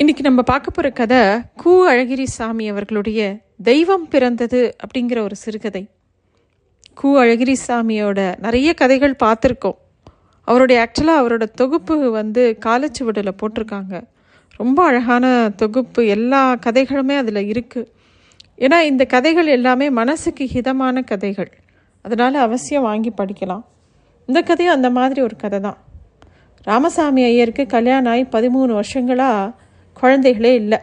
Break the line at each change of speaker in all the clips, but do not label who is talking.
இன்னைக்கு நம்ம பார்க்க போகிற கதை கு அழகிரி சாமி அவர்களுடைய தெய்வம் பிறந்தது அப்படிங்கிற ஒரு சிறுகதை. கு அழகிரி சாமியோட நிறைய கதைகள் பார்த்துருக்கோம். அவருடைய ஆக்சுவலாக அவரோட தொகுப்பு வந்து காலச்சுவடில் போட்டிருக்காங்க. ரொம்ப அழகான தொகுப்பு எல்லா கதைகளுமே அதில் இருக்குது ஏன்னா இந்த கதைகள் எல்லாமே மனசுக்கு ஹிதமான கதைகள். அதனால் அவசியம் வாங்கி படிக்கலாம். இந்த கதையும் அந்த மாதிரி ஒரு கதை தான் ராமசாமி ஐயருக்கு கல்யாணம் ஆகி பதிமூணு வருஷங்களாக குழந்தைகளே இல்லை.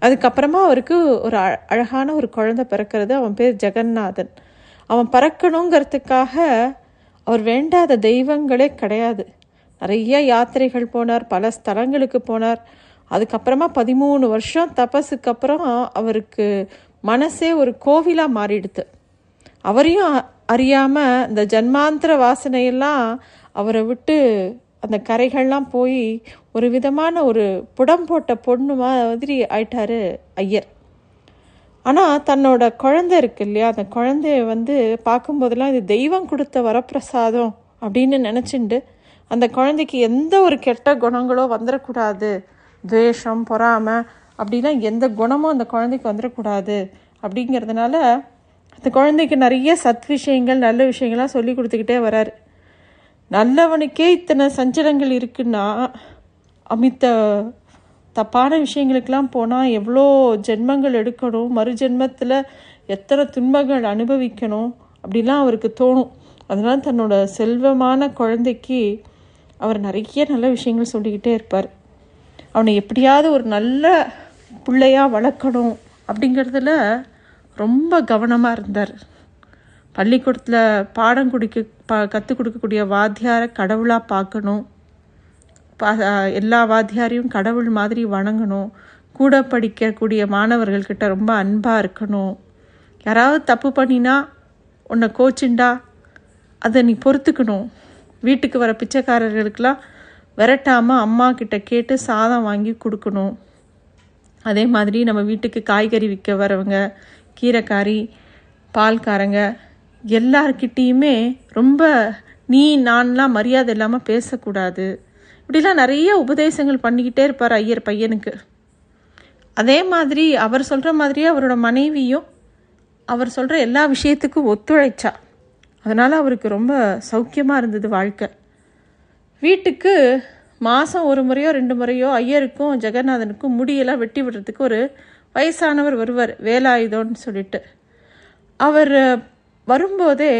அதுக்கப்புறமா அவருக்கு ஒரு அ அழகான ஒரு குழந்தை பிறக்கிறது. அவன் பேர் ஜெகநாதன். அவன் பறக்கணுங்கிறதுக்காக அவர் வேண்டாத தெய்வங்களே கிடையாது. நிறைய யாத்திரைகள் போனார் பல ஸ்தலங்களுக்கு போனார். அதுக்கப்புறமா பதிமூணு வருஷம் தபஸுக்கு அப்புறம் அவருக்கு மனசே ஒரு கோவிலாக மாறிடுது அவரையும் அறியாமல் இந்த ஜன்மாந்திர வாசனையெல்லாம் அவரை விட்டு அந்த கரைகள்லாம் போய் ஒரு விதமான ஒரு புடம் போட்ட பொண்ணு மாதிரி ஆயிட்டாரு ஐயர். ஆனால் தன்னோட குழந்தை இருக்கு இல்லையா? அந்த குழந்தைய வந்து பார்க்கும்போதெல்லாம் இது தெய்வம் கொடுத்த வரப்பிரசாதம் அப்படின்னு நினச்சிண்டு அந்த குழந்தைக்கு எந்த ஒரு கெட்ட குணங்களோ வந்துடக்கூடாது துவேஷம் பொறாமை அப்படிலாம் எந்த குணமும் அந்த குழந்தைக்கு வந்துடக்கூடாது அப்படிங்கிறதுனால அந்த குழந்தைக்கு நிறைய சத் விஷயங்கள் நல்ல விஷயங்கள்லாம் சொல்லி கொடுத்துக்கிட்டே வராரு. நல்லவனுக்கே இத்தனை சஞ்சலங்கள் இருக்குன்னா அமித்த தப்பான விஷயங்களுக்கெல்லாம் போனால் எவ்வளோ ஜென்மங்கள் எடுக்கணும் மறு ஜென்மத்தில் எத்தனை துன்பங்கள் அனுபவிக்கணும் அப்படிலாம் அவருக்கு தோணும். அதனால் தன்னோட செல்வமான குழந்தைக்கு அவர் நிறைய நல்ல விஷயங்கள் சொல்லிக்கிட்டே இருப்பார். அவனை எப்படியாவது ஒரு நல்ல பிள்ளையாக வளர்க்கணும் அப்படிங்கிறதுல ரொம்ப கவனமாக இருந்தார். பள்ளிக்கூடத்தில் பாடம் குடிக்க பா கற்றுக் கொடுக்கக்கூடிய வாத்தியாரை கடவுளாக பார்க்கணும். பா எல்லா வாத்தியாரையும் கடவுள் மாதிரி வணங்கணும். கூட படிக்கக்கூடிய மாணவர்கள்கிட்ட ரொம்ப அன்பாக இருக்கணும். யாராவது தப்பு பண்ணினா உன்னை கோச்சுண்டா அதை நீ பொறுத்துக்கணும். வீட்டுக்கு வர பிச்சைக்காரர்களுக்கெல்லாம் விரட்டாமல் அம்மா கிட்ட கேட்டு சாதம் வாங்கி கொடுக்கணும். அதே மாதிரி நம்ம வீட்டுக்கு காய்கறி விற்க வரவங்க கீரைக்காரி பால்காரங்க எல்லார்கிட்டேயுமே ரொம்ப நீ நான்லாம் மரியாதை இல்லாமல் பேசக்கூடாது. இப்படிலாம் நிறைய உபதேசங்கள் பண்ணிக்கிட்டே இருப்பார் ஐயர் பையனுக்கு. அதே மாதிரி அவர் சொல்கிற மாதிரியே அவரோட மனைவியும் அவர் சொல்கிற எல்லா விஷயத்துக்கும் ஒத்துழைச்சா. அதனால் அவருக்கு ரொம்ப சௌக்கியமாக இருந்தது வாழ்க்கை. வீட்டுக்கு மாதம் ஒரு முறையோ ரெண்டு முறையோ ஐயருக்கும் ஜெகநாதனுக்கும் முடியெல்லாம் வெட்டி விடுறதுக்கு ஒரு வயசானவர் வருவார் வேலாயுதோன்னு சொல்லிட்டு. அவர் வரும்போதே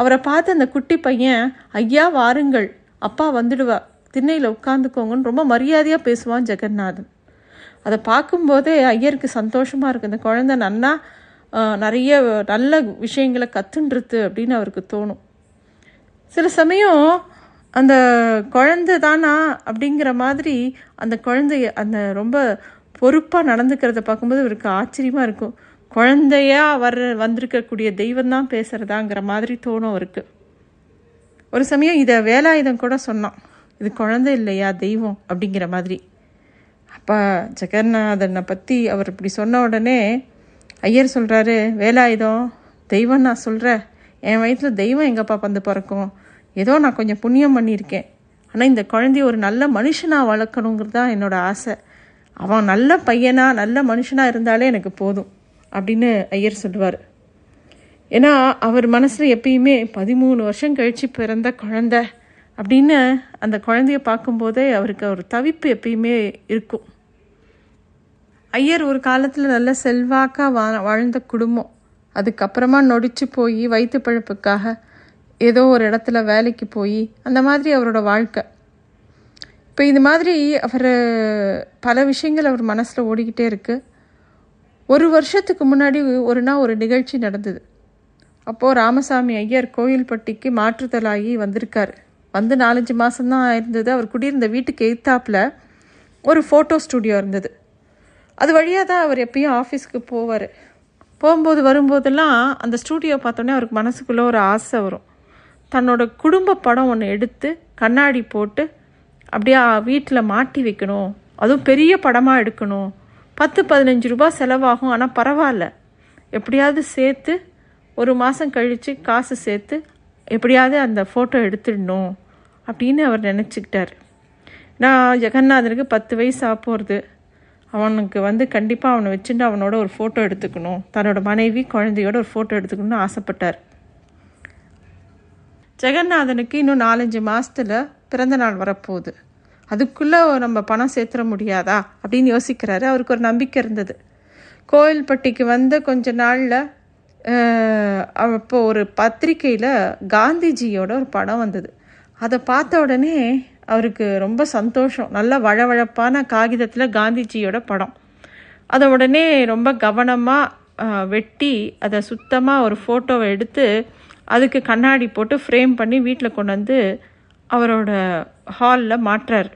அவரை பார்த்து அந்த குட்டி பையன் ஐயா வாருங்கள். அப்பா வந்துடுவா. திண்ணையில் உட்காந்துக்கோங்கன்னு ரொம்ப மரியாதையாக பேசுவான் ஜெகநாதன். அதை பார்க்கும்போதே ஐயருக்கு சந்தோஷமாக இருக்குது இந்த குழந்தை நன்னா நிறைய நல்ல விஷயங்களை கற்றுன்றது அப்படின்னு அவருக்கு தோணும். சில சமயம் அந்த குழந்தை தானா அப்படிங்கிற மாதிரி அந்த குழந்தைய அந்த ரொம்ப பொறுப்பாக நடந்துக்கிறத பார்க்கும்போது இவருக்கு ஆச்சரியமாக இருக்கும். குழந்தையா வர வந்திருக்கக்கூடிய தெய்வம் தான் பேசுகிறதாங்கிற மாதிரி தோணும் அவருக்கு. ஒரு சமயம் இதை வேலாயுதம் கூட சொன்னான். இது குழந்தை இல்லையா தெய்வம்? அப்படிங்கிற மாதிரி. அப்போ ஜெகநாதனை பற்றி அவர் இப்படி சொன்ன உடனே ஐயர் சொல்கிறாரு வேலாயுதம் தெய்வம் நான் சொல்கிறேன் என் வயசில் தெய்வம் எங்கப்பா வந்து பிறக்கும்? ஏதோ நான் கொஞ்சம் புண்ணியம் பண்ணியிருக்கேன். ஆனால் இந்த குழந்தைய ஒரு நல்ல மனுஷனாக வளர்க்கணுங்கிறது தான் என்னோடய ஆசை. அவன் நல்ல பையனாக நல்ல மனுஷனாக இருந்தாலே எனக்கு போதும். அப்படின்னு ஐயர் சொல்லுவார். ஏன்னா அவர் மனசில் எப்பயுமே பதிமூணு வருஷம் கழித்து பிறந்த குழந்த அப்படின்னு அந்த குழந்தைய பார்க்கும்போதே அவருக்கு ஒரு தவிப்பு எப்பயுமே இருக்கும். ஐயர் ஒரு காலத்தில் நல்ல செல்வாக்காக வா வாழ்ந்த குடும்பம். அதுக்கப்புறமா நொடிச்சு போய் வயிற்று பழப்புக்காக ஏதோ ஒரு இடத்துல வேலைக்கு போய் அந்த மாதிரி அவரோட வாழ்க்கை. இப்போ இது மாதிரி அவர் பல விஷயங்கள் அவர் மனசில் ஓடிக்கிட்டே இருக்குது ஒரு வருஷத்துக்கு முன்னாடி ஒரு நாள் ஒரு நிகழ்ச்சி நடந்தது. அப்போது ராமசாமி ஐயர் கோயில்பட்டிக்கு மாற்றுதலாகி வந்திருக்கார். வந்து நாலஞ்சு மாதம்தான் இருந்தது அவர் குடியிருந்த வீட்டுக்கு எய்த்தாப்பில் ஒரு ஃபோட்டோ ஸ்டூடியோ இருந்தது. அது வழியாக தான் அவர் எப்பயும் ஆஃபீஸ்க்கு போவார். போகும்போது வரும்போதெல்லாம் அந்த ஸ்டூடியோ பார்த்தோன்னே அவருக்கு மனசுக்குள்ளே ஒரு ஆசை வரும். தன்னோட குடும்ப படம் ஒன்று எடுத்து கண்ணாடி போட்டு அப்படியே வீட்டில் மாட்டி வைக்கணும். அதுவும் பெரிய படமாக எடுக்கணும். பத்து பதினஞ்சு ரூபா செலவாகும் ஆனால் பரவாயில்ல. எப்படியாவது சேர்த்து ஒரு மாதம் கழித்து காசு சேர்த்து எப்படியாவது அந்த ஃபோட்டோ எடுத்துடணும் அப்படின்னு அவர் நினச்சிக்கிட்டார். நான் ஜெகநாதனுக்கு பத்து வயசு ஆக போகிறது அவனுக்கு வந்து கண்டிப்பாக அவனை வச்சுட்டு அவனோட ஒரு ஃபோட்டோ எடுத்துக்கணும். தன்னோட மனைவி குழந்தையோட ஒரு ஃபோட்டோ எடுத்துக்கணும்னு ஆசைப்பட்டார். ஜெகநாதனுக்கு இன்னும் நாலஞ்சு மாதத்தில் பிறந்தநாள் வரப்போகுது. அதுக்குள்ளே நம்ம பணம் சேர்த்துற முடியாதா? அப்படின்னு யோசிக்கிறாரு. அவருக்கு ஒரு நம்பிக்கை இருந்தது. கோயில்பட்டிக்கு வந்த கொஞ்ச நாளில் அப்போ ஒரு பத்திரிக்கையில் காந்திஜியோட ஒரு படம் வந்தது. அதை பார்த்த உடனே அவருக்கு ரொம்ப சந்தோஷம். நல்ல வழவழப்பான காகிதத்தில் காந்திஜியோட படம். அதை உடனே ரொம்ப கவனமாக வெட்டி அதை சுத்தமாக ஒரு ஃபோட்டோவை எடுத்து அதுக்கு கண்ணாடி போட்டு ஃப்ரேம் பண்ணி வீட்டில் கொண்டு வந்து அவரோட ஹாலில் மாற்றார்.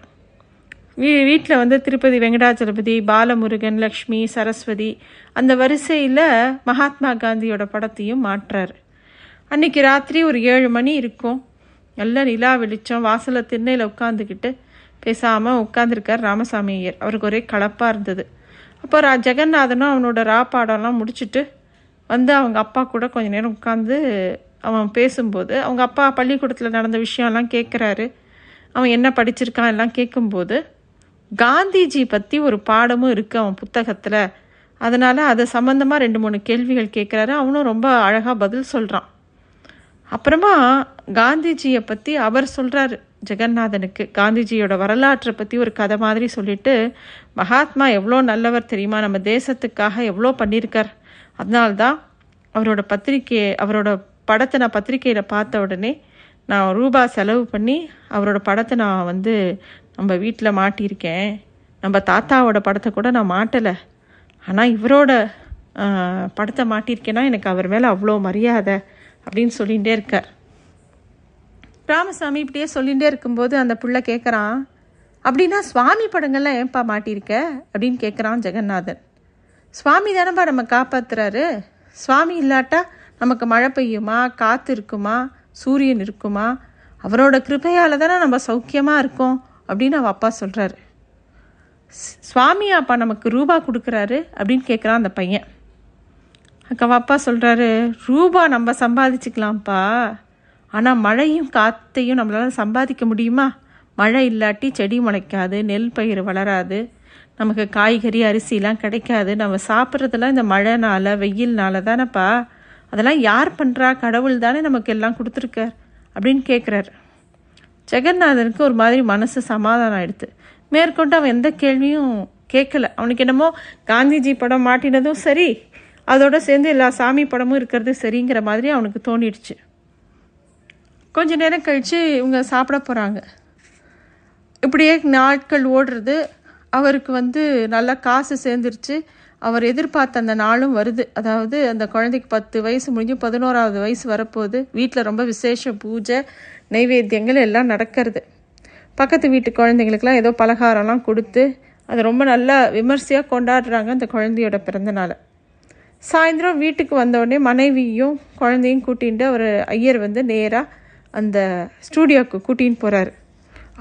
வீ வீட்டில் வந்து திருப்பதி வெங்கடாச்சலபதி பாலமுருகன் லக்ஷ்மி சரஸ்வதி அந்த வரிசையில் மகாத்மா காந்தியோட படத்தையும் மாற்றார். அன்னைக்கு ராத்திரி ஒரு ஏழு மணி இருக்கும். நல்ல நிலா வெளிச்சம் வாசலில் திண்ணையில் உட்காந்துக்கிட்டு பேசாமல் உட்காந்துருக்கார் ராமசாமி ஐயர். அவருக்கு ஒரே கலப்பாக இருந்தது. அப்போ ரா ஜெகநாதனும் அவனோட ரா பாடம்லாம் முடிச்சுட்டு வந்து அவங்க அப்பா கூட கொஞ்ச நேரம் உட்காந்து அவன் பேசும்போது அவங்க அப்பா பள்ளிக்கூடத்தில் நடந்த விஷயம்லாம் கேட்குறாரு அவன் என்ன படிச்சிருக்கான் எல்லாம் கேட்கும்போது காந்திஜி பற்றி ஒரு பாடமும் இருக்குது அவன் புத்தகத்தில். அதனால் அது சம்மந்தமாக ரெண்டு மூணு கேள்விகள் கேட்குறாரு அவனும் ரொம்ப அழகாக பதில் சொல்கிறான் அப்புறமா காந்திஜியை பற்றி அவர் சொல்கிறாரு ஜெகநாதனுக்கு. காந்திஜியோட வரலாற்றை பற்றி ஒரு கதை மாதிரி சொல்லிட்டு மகாத்மா எவ்வளோ நல்லவர் தெரியுமா? நம்ம தேசத்துக்காக எவ்வளோ பண்ணியிருக்கார். அதனால்தான் அவரோட பத்திரிக்கை அவரோட படத்தை நான் பத்திரிக்கையில் பார்த்த உடனே நான் ரூபா செலவு பண்ணி அவரோட படத்தை நான் வந்து நம்ம வீட்டில் மாட்டியிருக்கேன். நம்ம தாத்தாவோட படத்தை கூட நான் மாட்டலை. ஆனால் இவரோட படத்தை மாட்டியிருக்கேன்னா எனக்கு அவர் மேலே அவ்வளோ மரியாதை அப்படின்னு சொல்லிகிட்டே இருக்கார். ராமசாமி இப்படியே சொல்லிகிட்டே இருக்கும்போது அந்த புள்ள கேட்குறான் அப்படின்னா சுவாமி படங்கள்லாம் ஏன்பா மாட்டியிருக்க? அப்படின்னு கேட்குறான் ஜெகநாதன். சுவாமி தானப்பா நம்ம காப்பாற்றுறாரு சுவாமி இல்லாட்டா நமக்கு மழை பெய்யுமா காற்று இருக்குமா சூரியன் இருக்குமா? அவரோட கிருபையால் தானே நம்ம சௌக்கியமாக இருக்கோம் அப்படின்னு அவள் அப்பா சொல்கிறாரு சுவாமி அப்பா நமக்கு ரூபா கொடுக்குறாரு? அப்படின்னு கேட்குறான் அந்த பையன். அக்கா அப்பா சொல்கிறாரு ரூபா நம்ம சம்பாதிச்சுக்கலாம்ப்பா. ஆனால் மழையும் காற்றையும் நம்மளால் சம்பாதிக்க முடியுமா? மழை இல்லாட்டி செடி முளைக்காது நெல் பயிர் வளராது நமக்கு காய்கறி அரிசிலாம் கிடைக்காது நம்ம சாப்பிட்றதெல்லாம் இந்த மழைனால வெயில்னால தானேப்பா அதெல்லாம் யார் பண்ணுறா கடவுள் தானே நமக்கு எல்லாம் கொடுத்துருக்கார் அப்படின்னு கேட்குறாரு ஜெகநாதனுக்கு ஒரு மாதிரி மனசு சமாதானம் ஆயிடுது. மேற்கொண்டு அவன் எந்த கேள்வியும் கேட்கல அவனுக்கு என்னமோ காந்திஜி படம் மாட்டினதும் சரி அதோட சேர்ந்து எல்லா சாமி படமும் இருக்கிறது சரிங்கிற மாதிரி அவனுக்கு தோணிடுச்சு. கொஞ்ச நேரம் கழித்து இவங்க சாப்பிட போகிறாங்க இப்படியே நாட்கள் ஓடுறது அவருக்கு வந்து நல்லா காசு சேர்ந்துருச்சு. அவர் எதிர்பார்த்த அந்த நாளும் வருது. அதாவது அந்த குழந்தைக்கு பத்து வயசு முடிஞ்சு பதினோராவது வயசு வரப்போகுது. வீட்டில் ரொம்ப விசேஷ பூஜை நைவேத்தியங்கள் எல்லாம் நடக்கிறது. பக்கத்து வீட்டு குழந்தைங்களுக்கெல்லாம் ஏதோ பலகாரம்லாம் கொடுத்து அதை ரொம்ப நல்லா விமர்சையாக கொண்டாடுறாங்க அந்த குழந்தையோட பிறந்தநாளை. சாயந்தரம் வீட்டுக்கு வந்தவுடனே மனைவியும் குழந்தையும் கூட்டிகிட்டு அவர் ஐயர் வந்து நேராக அந்த ஸ்டூடியோவுக்கு கூட்டின்னு போகிறாரு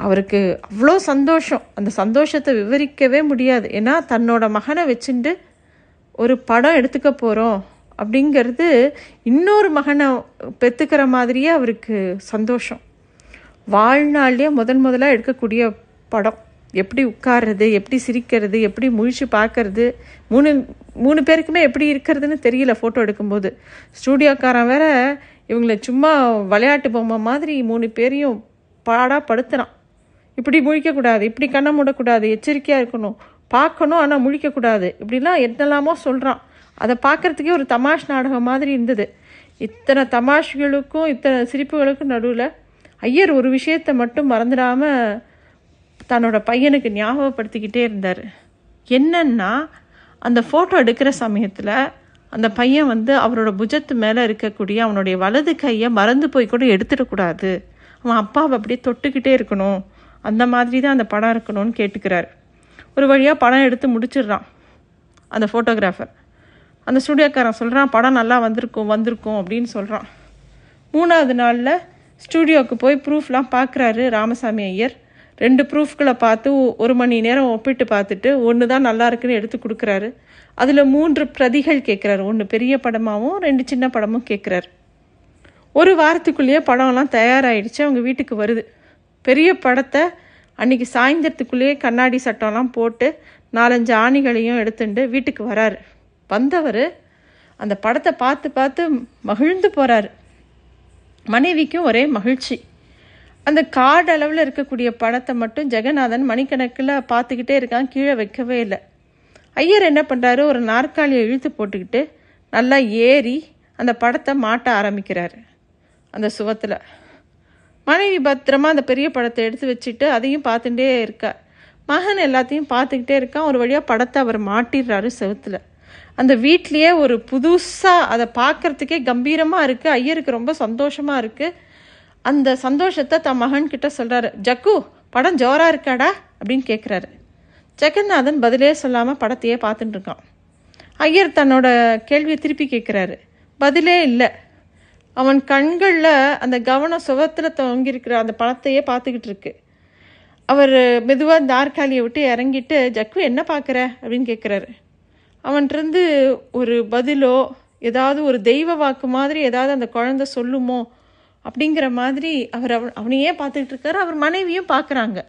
அவருக்கு அவ்வளோ சந்தோஷம். அந்த சந்தோஷத்தை விவரிக்கவே முடியாது. ஏன்னா தன்னோட மகனை வச்சுட்டு ஒரு படம் எடுத்துக்க போகிறோம் அப்படிங்கிறது இன்னொரு மகனை பெற்றுக்கிற மாதிரியே அவருக்கு சந்தோஷம். வாழ்நாள்லேயே முதன் முதலாக எடுக்கக்கூடிய படம். எப்படி உட்கார்றது எப்படி சிரிக்கிறது எப்படி முழிச்சு பார்க்கறது மூணு மூணு பேருக்குமே எப்படி இருக்கிறதுன்னு தெரியல ஃபோட்டோ எடுக்கும்போது. ஸ்டூடியோக்காரன் வேற இவங்களை சும்மா விளையாட்டு பொம்மை மாதிரி மூணு பேரையும் பாடாக படுத்துனான் இப்படி முழிக்கக்கூடாது இப்படி கண்ணை மூடக்கூடாது எச்சரிக்கையாக இருக்கணும். பார்க்கணும் ஆனால் முழிக்கக்கூடாது இப்படிலாம் என்னெல்லாமோ சொல்கிறான் அதை பார்க்குறதுக்கே ஒரு தமாஷ் நாடகம் மாதிரி இருந்தது. இத்தனை தமாஷ்களுக்கும் இத்தனை சிரிப்புகளுக்கும் நடுவில் ஐயர் ஒரு விஷயத்தை மட்டும் மறந்துடாமல் தன்னோட பையனுக்கு ஞாபகப்படுத்திக்கிட்டே இருந்தார். என்னன்னா அந்த ஃபோட்டோ எடுக்கிற சமயத்தில் அந்த பையன் வந்து அவரோட புஜத்து மேலே இருக்கக்கூடிய அவனுடைய வலது கையை மறந்து போய் கூட எடுத்துடக்கூடாது அவன் அப்பாவை அப்படியே தொட்டுக்கிட்டே இருக்கணும். அந்த மாதிரி தான் அந்த படம் இருக்கணும்னு கேட்டுக்கிறார். ஒரு வழியாக படம் எடுத்து முடிச்சிடுறான் அந்த ஃபோட்டோகிராஃபர் அந்த ஸ்டூடியோக்காரன் சொல்கிறான் படம் நல்லா வந்திருக்கும் வந்திருக்கும் அப்படின்னு சொல்கிறான் மூணாவது நாளில் ஸ்டூடியோவுக்கு போய் ப்ரூஃப்லாம் பார்க்குறாரு ராமசாமி ஐயர். ரெண்டு ப்ரூஃப்களை பார்த்து ஒரு மணி நேரம் ஒப்பிட்டு பார்த்துட்டு ஒன்று தான் நல்லா இருக்குன்னு எடுத்து கொடுக்குறாரு. அதில் மூன்று பிரதிகள் கேட்குறாரு ஒன்று பெரிய படமாகவும் ரெண்டு சின்ன படமும் கேட்குறாரு ஒரு வாரத்துக்குள்ளேயே படம்லாம் தயாராகிடுச்சு அவங்க வீட்டுக்கு வருது. பெரிய படத்தை அன்னைக்கு சாயந்தரத்துக்குள்ளேயே கண்ணாடி சட்டம்லாம் போட்டு நாலஞ்சு ஆணிகளையும் எடுத்துட்டு வீட்டுக்கு வராரு. வந்தவர் அந்த படத்தை பார்த்து பார்த்து மகிழ்ந்து போகிறாரு மனைவிக்கும் ஒரே மகிழ்ச்சி. அந்த கார்டு அளவில் இருக்கக்கூடிய படத்தை மட்டும் ஜெகநாதன் மணிக்கணக்கில் பார்த்துக்கிட்டே இருக்கான் கீழே வைக்கவே இல்லை. ஐயர் என்ன பண்ணுறாரு ஒரு நாற்காலியை இழுத்து போட்டுக்கிட்டு நல்லா ஏறி அந்த படத்தை மாட்ட ஆரம்பிக்கிறார். அந்த சுவத்தில். மனைவி பத்திரமா அந்த பெரிய படத்தை எடுத்து வச்சுட்டு அதையும் பார்த்துட்டே இருக்கா. மகன் எல்லாத்தையும் பார்த்துக்கிட்டே இருக்கான். ஒரு வழியாக படத்தை அவர் மாட்டிடுறாரு செவுத்தில். அந்த வீட்லேயே ஒரு புதுசாக அதை பார்க்கறதுக்கே கம்பீரமாக இருக்குது ஐயருக்கு ரொம்ப சந்தோஷமாக இருக்குது அந்த சந்தோஷத்தை தன் மகன்கிட்ட சொல்கிறாரு ஜக்கு படம் ஜோராக இருக்காடா? அப்படின்னு கேட்குறாரு ஜெகநாதன் பதிலே சொல்லாமல் படத்தையே பார்த்துட்டு இருக்கான். ஐயர் தன்னோட கேள்வியை திருப்பி கேட்குறாரு பதிலே இல்லை. அவன் கண்களில் அந்த கவனம் சுகத்தில் தொங்கியிருக்கிற அந்த படத்தையே பார்த்துக்கிட்டு இருக்கு. அவர் மெதுவாக தார்காலியை விட்டு இறங்கிட்டு ஜக்கு என்ன பார்க்குற? அப்படின்னு கேட்குறாரு அவன்கிட்டருந்து ஒரு பதிலோ ஏதாவது ஒரு தெய்வ வாக்கு மாதிரி ஏதாவது அந்த குழந்தை சொல்லுமோ அப்படிங்கிற மாதிரி அவர் அவன் அவனையே பார்த்துக்கிட்டு இருக்காரு. அவர் மனைவியும் பார்க்குறாங்க.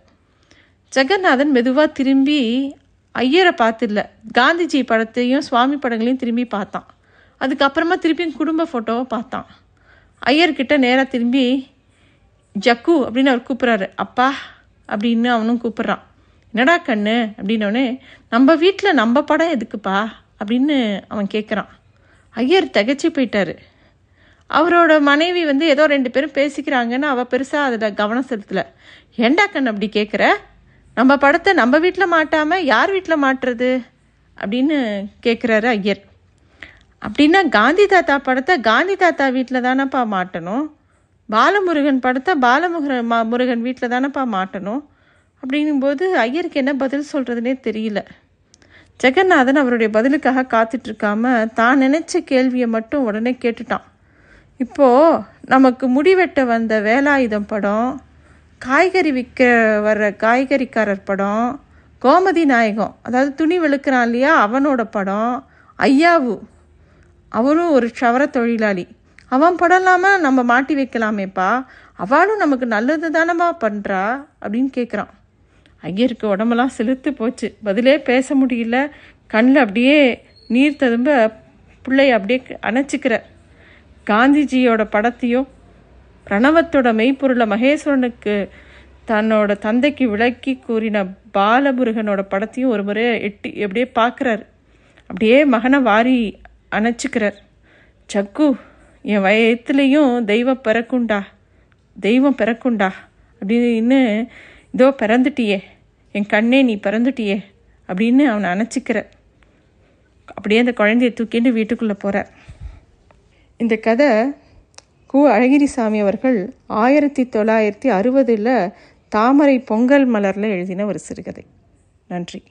ஜெகநாதன் மெதுவாக திரும்பி ஐயரை பார்த்துல காந்திஜி படத்தையும் சுவாமி படங்களையும் திரும்பி பார்த்தான். அதுக்கப்புறமா திருப்பியும் குடும்ப ஃபோட்டோவை பார்த்தான். ஐயர்கிட்ட நேராக திரும்பி ஜக்கு அப்படின்னு அவர் கூப்பிட்றாரு. அப்பா அப்படின்னு அவனும் கூப்பிட்றான். என்னடா கண்ணு? அப்படின்னோடனே நம்ம வீட்டில் நம்ம படம் எதுக்குப்பா? அப்படின்னு அவன் கேட்குறான் ஐயர் திகச்சு போயிட்டாரு. அவரோட மனைவி வந்து ஏதோ ரெண்டு பேரும் பேசிக்கிறாங்கன்னு அவள் பெருசாக அதில் கவனம் செலுத்தலை. ஏண்டா கண் அப்படி கேட்குற நம்ம படத்தை நம்ம வீட்டில் மாட்டாமல் யார் வீட்டில் மாட்டுறது? அப்படின்னு கேட்குறாரு ஐயர். அப்படின்னா காந்தி தாத்தா படத்தை காந்தி தாத்தா வீட்டில் தானப்பா மாட்டணும்? பாலமுருகன் படத்தை பாலமுருகன் மா முருகன் வீட்டில் தானப்பா மாட்டணும்? அப்படிங்கும்போது ஐயருக்கு என்ன பதில் சொல்கிறதுனே தெரியல. ஜெகநாதன் அவருடைய பதிலுக்காக காத்துட்ருக்காம தான் நினச்ச கேள்வியை மட்டும் உடனே கேட்டுட்டான். இப்போது நமக்கு முடிவெட்ட வந்த வேலாயுதம் படம் காய்கறி விற்க வர்ற காய்கறிக்காரர் படம் கோமதி நாயகம் அதாவது துணி வெளுக்கிறான் இல்லையா அவனோட படம் ஐயாவு. அவரும் ஒரு ஷவர தொழிலாளி. அவன் படம் இல்லாமல் நம்ம மாட்டி வைக்கலாமேப்பா. அவளும் நமக்கு நல்லது தானம்மா பண்ணுறா அப்படின்னு கேட்குறான் ஐயருக்கு உடம்பெல்லாம் செலுத்து போச்சு. பதிலே பேச முடியல. கண்ணில் அப்படியே நீர் ததும்ப பிள்ளைய அப்படியே அணைச்சிக்கிற காந்திஜியோட படத்தையும் பிரணவத்தோட மெய்ப்பொருளை மகேஸ்வரனுக்கு தன்னோட தந்தைக்கு விளக்கி கூறின பாலமுருகனோட படத்தையும் ஒரு முறை எட்டி அப்படியே பார்க்குறாரு அப்படியே மகனை வாரி அணைச்சிக்கிறார். சக்கு என் வயத்துலேயும் தெய்வம் பிறக்குண்டா? தெய்வம் பிறக்குண்டா? அப்படின்னு இதோ பிறந்துட்டியே என் கண்ணே நீ பிறந்துட்டியே அப்படின்னு அவனை அணைச்சிக்கிற அப்படியே அந்த குழந்தைய தூக்கிட்டு வீட்டுக்குள்ளே போகிறார் இந்த கதை கு. அழகிரிசாமி அவர்கள் ஆயிரத்தி தொள்ளாயிரத்தி அறுபதில் தாமரை பொங்கல் மலரில் எழுதின ஒரு சிறுகதை. நன்றி.